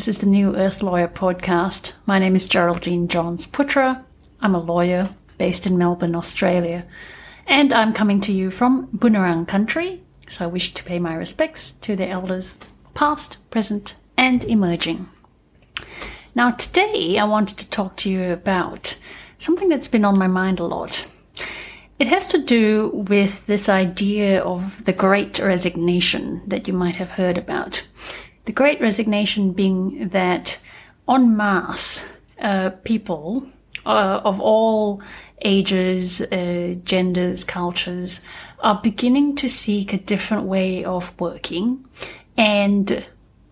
This is the New Earth Lawyer podcast. My name is Geraldine Johns Putra. I'm a lawyer based in Melbourne, Australia, and I'm coming to you from Bunurong country. So I wish to pay my respects to the elders, past, present, and emerging. Now, today I wanted to talk to you about something that's been on my mind a lot. It has to do with this idea of the great resignation that you might have heard about. The great resignation being that en masse, uh, people uh, of all ages, uh, genders, cultures are beginning to seek a different way of working and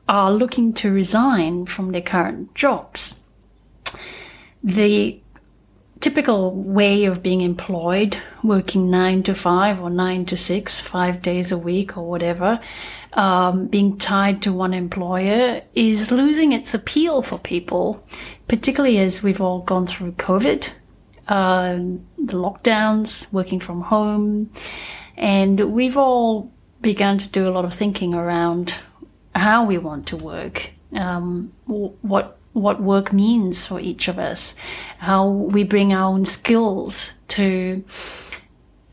are looking to resign from their current jobs. The typical way of being employed, working nine to five or nine to six, five days a week or whatever, um, being tied to one employer is losing its appeal for people, particularly as we've all gone through COVID, uh, the lockdowns, working from home, and we've all begun to do a lot of thinking around how we want to work, um, what what work means for each of us, how we bring our own skills to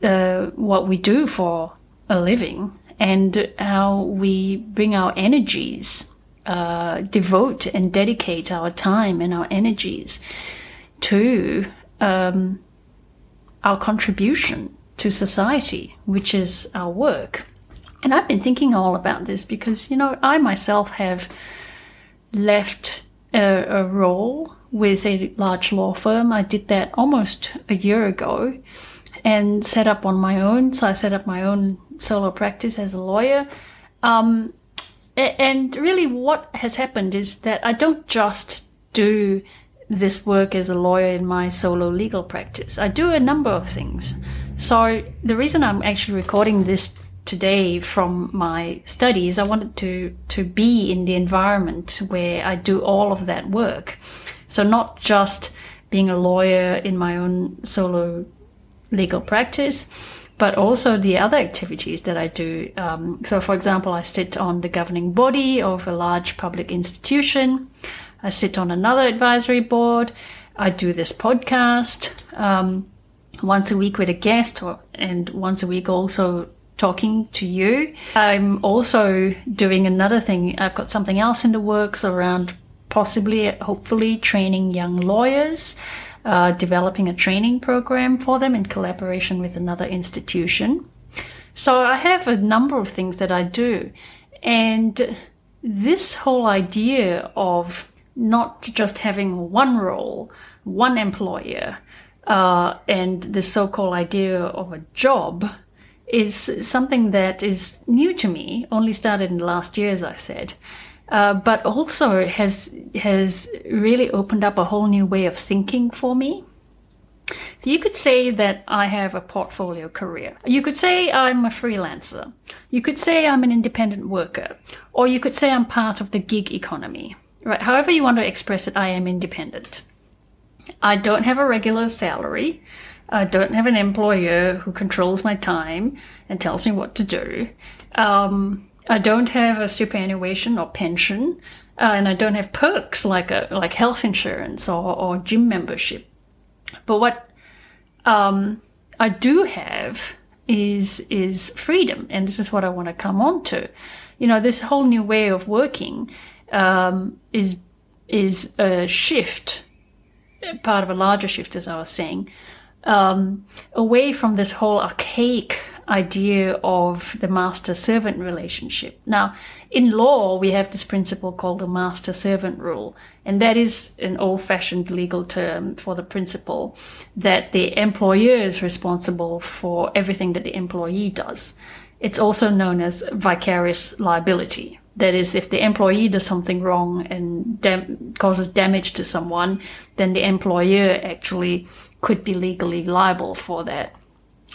uh, what we do for a living, and how we bring our energies, uh, devote and dedicate our time and our energies to um, our contribution to society, which is our work. And I've been thinking all about this because, you know, I myself have left a, a role with a large law firm. I did that almost a year ago and set up on my own. So I set up my own solo practice as a lawyer. Um, and really, what has happened is that I don't just do this work as a lawyer in my solo legal practice. I do a number of things. So the reason I'm actually recording this today from my studies, I wanted to, to be in the environment where I do all of that work. So not just being a lawyer in my own solo legal practice, but also the other activities that I do. Um, so, for example, I sit on the governing body of a large public institution. I sit on another advisory board. I do this podcast um, once a week with a guest, or, and once a week also talking to you. I'm also doing another thing. I've got something else in the works around possibly, hopefully, training young lawyers, uh, developing a training program for them in collaboration with another institution. So I have a number of things that I do. And this whole idea of not just having one role, one employer, uh, and the so called idea of a job is something that is new to me, only started in the last year, as I said, uh, but also has has really opened up a whole new way of thinking for me. So you could say that I have a portfolio career. You could say I'm a freelancer. You could say I'm an independent worker, or you could say I'm part of the gig economy. Right? However you want to express it, I am independent. I don't have a regular salary. I don't have an employer who controls my time and tells me what to do. Um, I don't have a superannuation or pension, uh, and I don't have perks like a like health insurance or, or gym membership. But what um, I do have is is freedom, and this is what I want to come on to. You know, this whole new way of working um, is is a shift, part of a larger shift, as I was saying, um, away from this whole archaic idea of the master servant relationship. Now, in law, we have this principle called the master servant rule, and that is an old fashioned legal term for the principle that the employer is responsible for everything that the employee does. It's also known as vicarious liability. That is, if the employee does something wrong and dam- causes damage to someone, then the employer actually could be legally liable for that.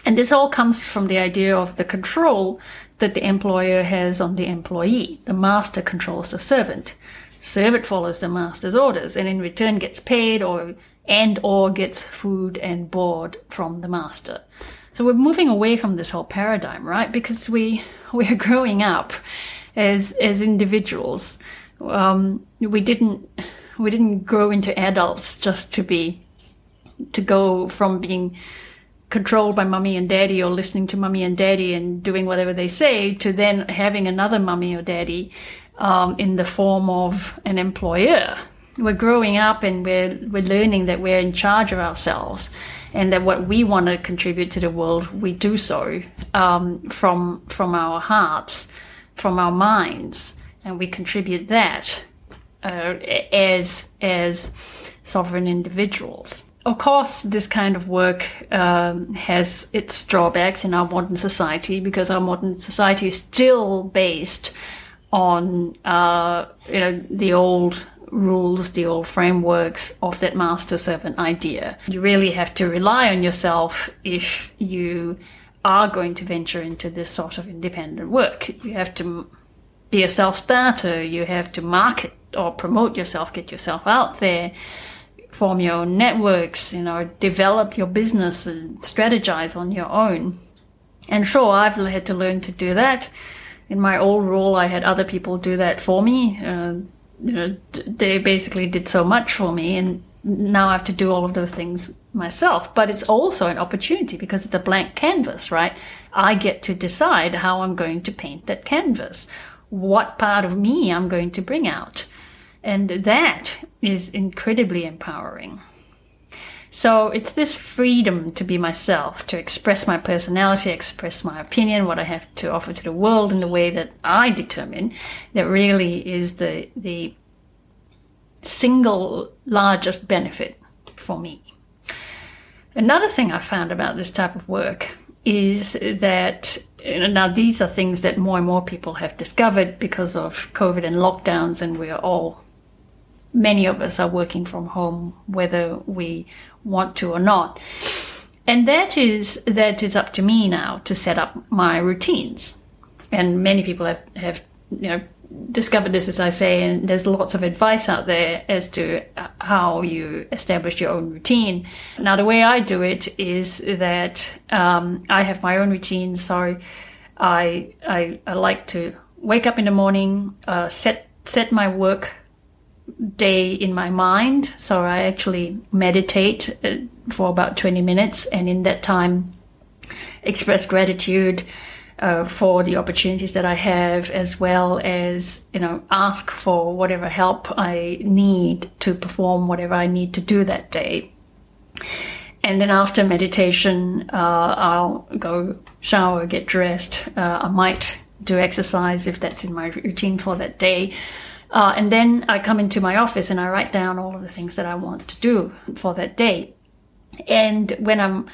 And this all comes from the idea of the control that the employer has on the employee. The master controls the servant. Servant follows the master's orders and in return gets paid or and or gets food and board from the master. So we're moving away from this whole paradigm, right? Because we we're growing up as as individuals. Um, we didn't we didn't grow into adults just to be to go from being controlled by mummy and daddy or listening to mummy and daddy and doing whatever they say to then having another mummy or daddy um, in the form of an employer. We're growing up and we're, we're learning that we're in charge of ourselves and that what we want to contribute to the world, we do so um, from, from our hearts, from our minds, and we contribute that uh, as, as sovereign individuals. Of course, this kind of work um, has its drawbacks in our modern society because our modern society is still based on uh, you know the old rules, the old frameworks of that master servant idea. You really have to rely on yourself if you are going to venture into this sort of independent work. You have to be a self starter, you have to market or promote yourself, get yourself out there, form your own networks, you know, develop your business and strategize on your own. And sure, I've had to learn to do that. In my old role, I had other people do that for me. Uh, you know, they basically did so much for me, and now I have to do all of those things myself. But it's also an opportunity because it's a blank canvas, right? I get to decide how I'm going to paint that canvas, what part of me I'm going to bring out. And that is incredibly empowering. So it's this freedom to be myself, to express my personality, express my opinion, what I have to offer to the world in the way that I determine, that really is the the single largest benefit for me. Another thing I found about this type of work is that uh, now these are things that more and more people have discovered because of COVID and lockdowns, and we are all many of us are working from home, whether we want to or not. And that is that is up to me now to set up my routines. And many people have, have you know discovered this as I say, and there's lots of advice out there as to how you establish your own routine. Now, the way I do it is that um, I have my own routine. So I, I, I like to wake up in the morning, uh, set set my work day in my mind. So I actually meditate uh, for about 20 minutes, and in that time, express gratitude. Uh, for the opportunities that I have, as well as you know, ask for whatever help I need to perform whatever I need to do that day. And then after meditation, uh, I'll go shower, get dressed. Uh, I might do exercise if that's in my routine for that day. Uh, and then I come into my office and I write down all of the things that I want to do for that day. And when I'm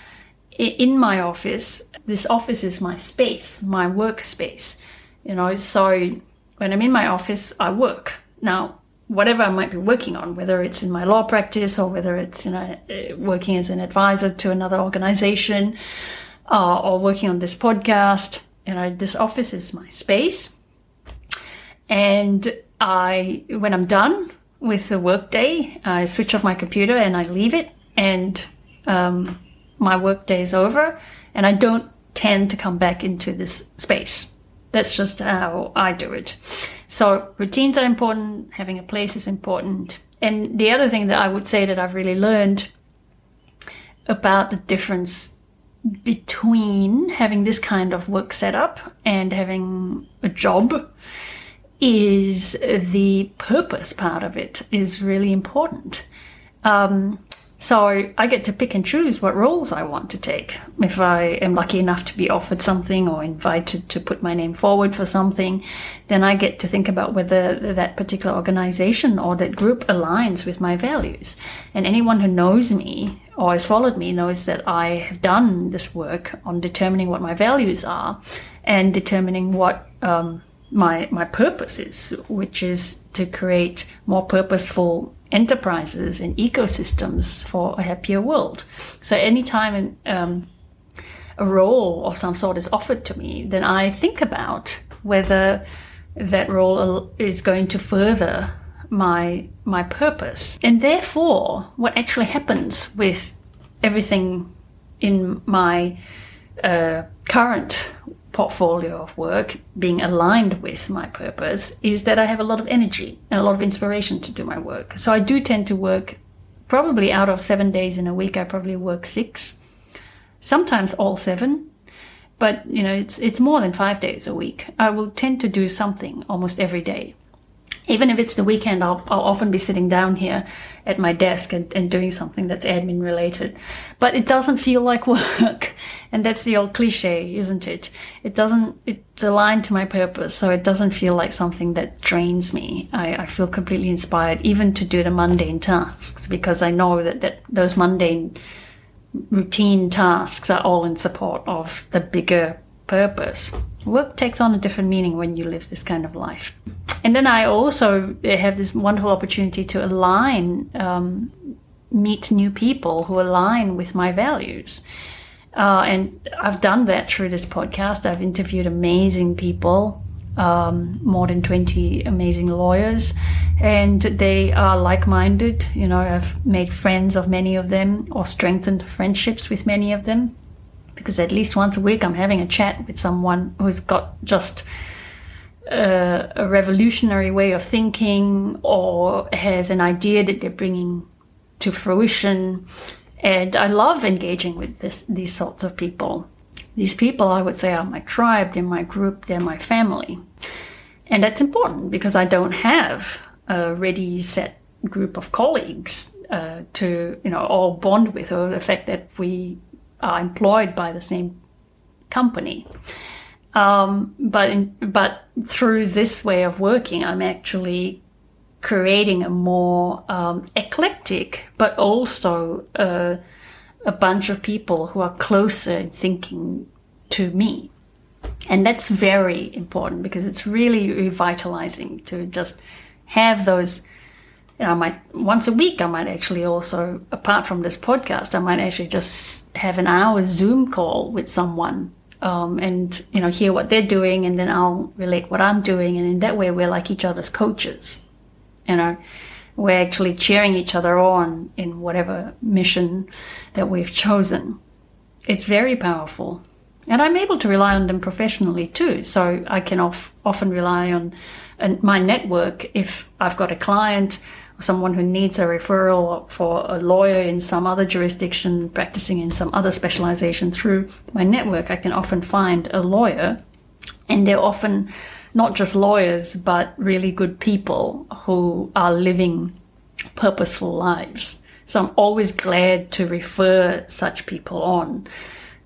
in my office, this office is my space, my workspace. You know, so when I'm in my office, I work. Now, whatever I might be working on, whether it's in my law practice or whether it's you know working as an advisor to another organization uh, or working on this podcast, you know, this office is my space. And I, when I'm done with the workday, I switch off my computer and I leave it, and um, my workday is over, and I don't tend to come back into this space. That's just how I do it. So routines are important. Having a place is important. And the other thing that I would say that I've really learned about the difference between having this kind of work setup and having a job is the purpose part of it is really important. Um, so I get to pick and choose what roles I want to take. If I am lucky enough to be offered something or invited to put my name forward for something, then I get to think about whether that particular organization or that group aligns with my values. And anyone who knows me or has followed me knows that I have done this work on determining what my values are and determining what um, my my purpose is, which is to create more purposeful enterprises and ecosystems for a happier world. So anytime um, a role of some sort is offered to me, then I think about whether that role is going to further my my purpose, and therefore, what actually happens with everything in my uh, current portfolio of work being aligned with my purpose is that I have a lot of energy and a lot of inspiration to do my work. So I do tend to work probably out of seven days in a week, I probably work six, sometimes all seven. But you know, it's it's more than five days a week. I will tend to do something almost every day even if it's the weekend, I'll, I'll often be sitting down here at my desk and, and doing something that's admin related. But it doesn't feel like work. and that's the old cliche, isn't it? It doesn't, it's aligned to my purpose. So it doesn't feel like something that drains me. I, I feel completely inspired even to do the mundane tasks because I know that, that those mundane routine tasks are all in support of the bigger purpose. Work takes on a different meaning when you live this kind of life. And then I also have this wonderful opportunity to align, um, meet new people who align with my values. Uh, and I've done that through this podcast. I've interviewed amazing people, um, more than 20 amazing lawyers, and they are like minded. You know, I've made friends of many of them or strengthened friendships with many of them because at least once a week I'm having a chat with someone who's got just a revolutionary way of thinking or has an idea that they're bringing to fruition. And I love engaging with this, these sorts of people. These people, I would say, are my tribe, they're my group, they're my family. And that's important because I don't have a ready, set group of colleagues uh, to, you know, all bond with, or the fact that we are employed by the same company. Um, but in, but through this way of working, I'm actually creating a more um, eclectic, but also uh, a bunch of people who are closer in thinking to me. And that's very important because it's really revitalizing to just have those. You know, I might once a week. I might actually also, apart from this podcast, I might actually just have an hour Zoom call with someone um, and you know hear what they're doing and then i'll relate what i'm doing and in that way we're like each other's coaches you know. We're actually cheering each other on in whatever mission that we've chosen. It's very powerful. And i'm able to rely on them professionally too. So i can of, often rely on my network if i've got a client someone who needs a referral for a lawyer in some other jurisdiction practicing in some other specialization through my network, I can often find a lawyer. And they're often not just lawyers, but really good people who are living purposeful lives. So I'm always glad to refer such people on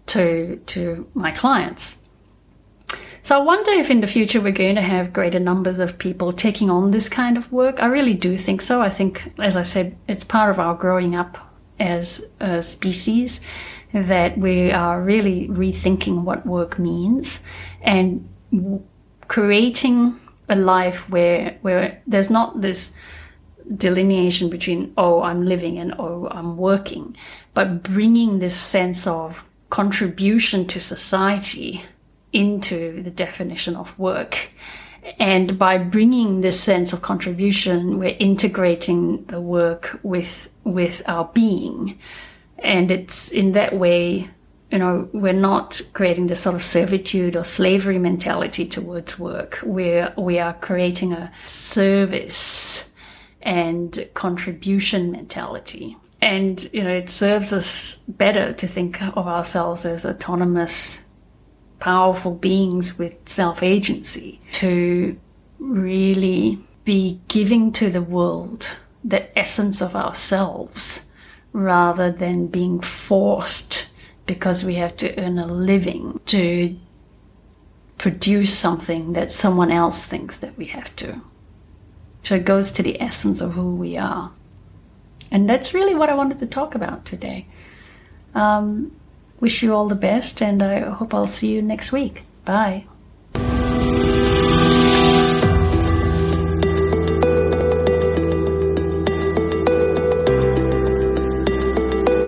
to, to my clients. So I wonder if in the future we're going to have greater numbers of people taking on this kind of work. I really do think so. I think, as I said, it's part of our growing up as a species that we are really rethinking what work means and creating a life where where there's not this delineation between oh I'm living and oh I'm working, but bringing this sense of contribution to society into the definition of work. And by bringing this sense of contribution, we're integrating the work with, with our being. And it's in that way, you know, we're not creating this sort of servitude or slavery mentality towards work. We're, we are creating a service and contribution mentality. And, you know, it serves us better to think of ourselves as autonomous powerful beings with self agency to really be giving to the world the essence of ourselves rather than being forced because we have to earn a living to produce something that someone else thinks that we have to. So it goes to the essence of who we are. And that's really what I wanted to talk about today. Um, wish you all the best, and I hope I'll see you next week. Bye.